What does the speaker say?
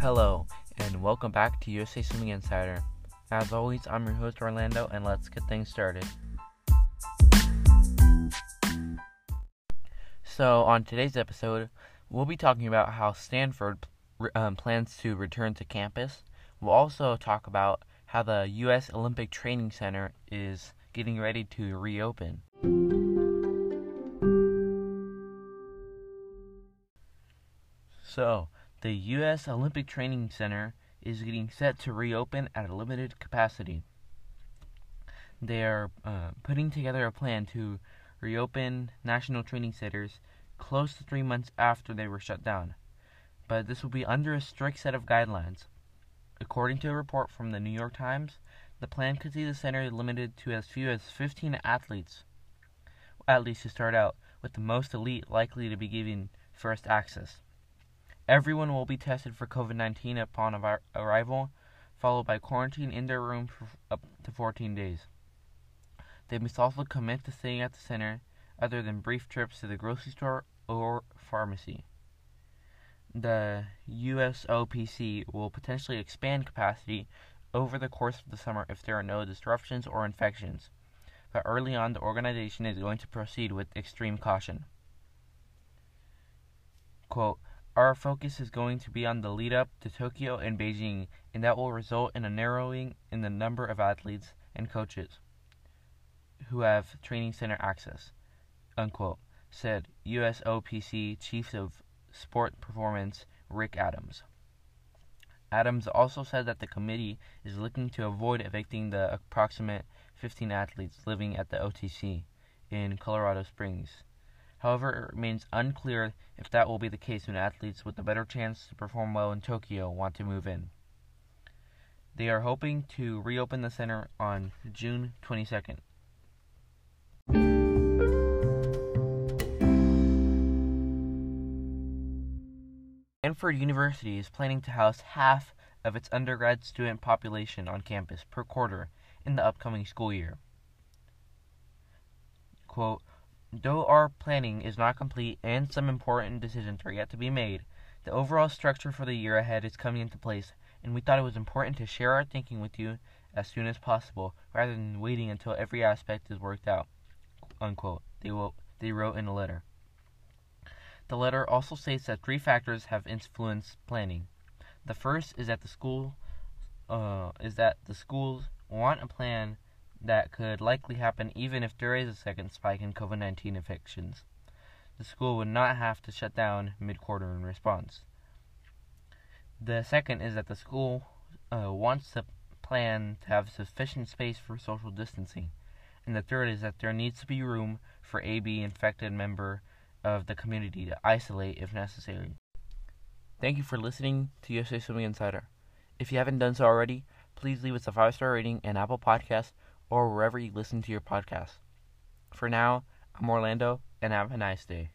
Hello, and welcome back to USA Swimming Insider. As always, I'm your host Orlando, and let's get things started. So, on today's episode, we'll be talking about how Stanford um, plans to return to campus. We'll also talk about how the U.S. Olympic Training Center is getting ready to reopen. So, the U.S. Olympic Training Center is getting set to reopen at a limited capacity. They are uh, putting together a plan to reopen national training centers close to three months after they were shut down. But this will be under a strict set of guidelines. According to a report from the New York Times, the plan could see the center limited to as few as 15 athletes, at least to start out, with the most elite likely to be given first access. Everyone will be tested for COVID 19 upon arrival, followed by quarantine in their room for up to 14 days. They must also commit to staying at the center other than brief trips to the grocery store or pharmacy. The USOPC will potentially expand capacity over the course of the summer if there are no disruptions or infections, but early on the organization is going to proceed with extreme caution. Quote, our focus is going to be on the lead up to Tokyo and Beijing, and that will result in a narrowing in the number of athletes and coaches who have training center access, unquote, said USOPC Chief of Sport Performance Rick Adams. Adams also said that the committee is looking to avoid evicting the approximate 15 athletes living at the OTC in Colorado Springs. However, it remains unclear if that will be the case when athletes with a better chance to perform well in Tokyo want to move in. They are hoping to reopen the center on June 22nd. Stanford University is planning to house half of its undergrad student population on campus per quarter in the upcoming school year. Quote, Though our planning is not complete and some important decisions are yet to be made, the overall structure for the year ahead is coming into place, and we thought it was important to share our thinking with you as soon as possible rather than waiting until every aspect is worked out. Unquote. They, will, they wrote in a letter. The letter also states that three factors have influenced planning. The first is that the school uh, is that the schools want a plan that could likely happen even if there is a second spike in COVID-19 infections. The school would not have to shut down mid-quarter in response. The second is that the school uh, wants to plan to have sufficient space for social distancing. And the third is that there needs to be room for a B infected member of the community to isolate if necessary. Thank you for listening to USA Swimming Insider. If you haven't done so already, please leave us a five star rating and Apple Podcasts or wherever you listen to your podcast. For now, I'm Orlando, and have a nice day.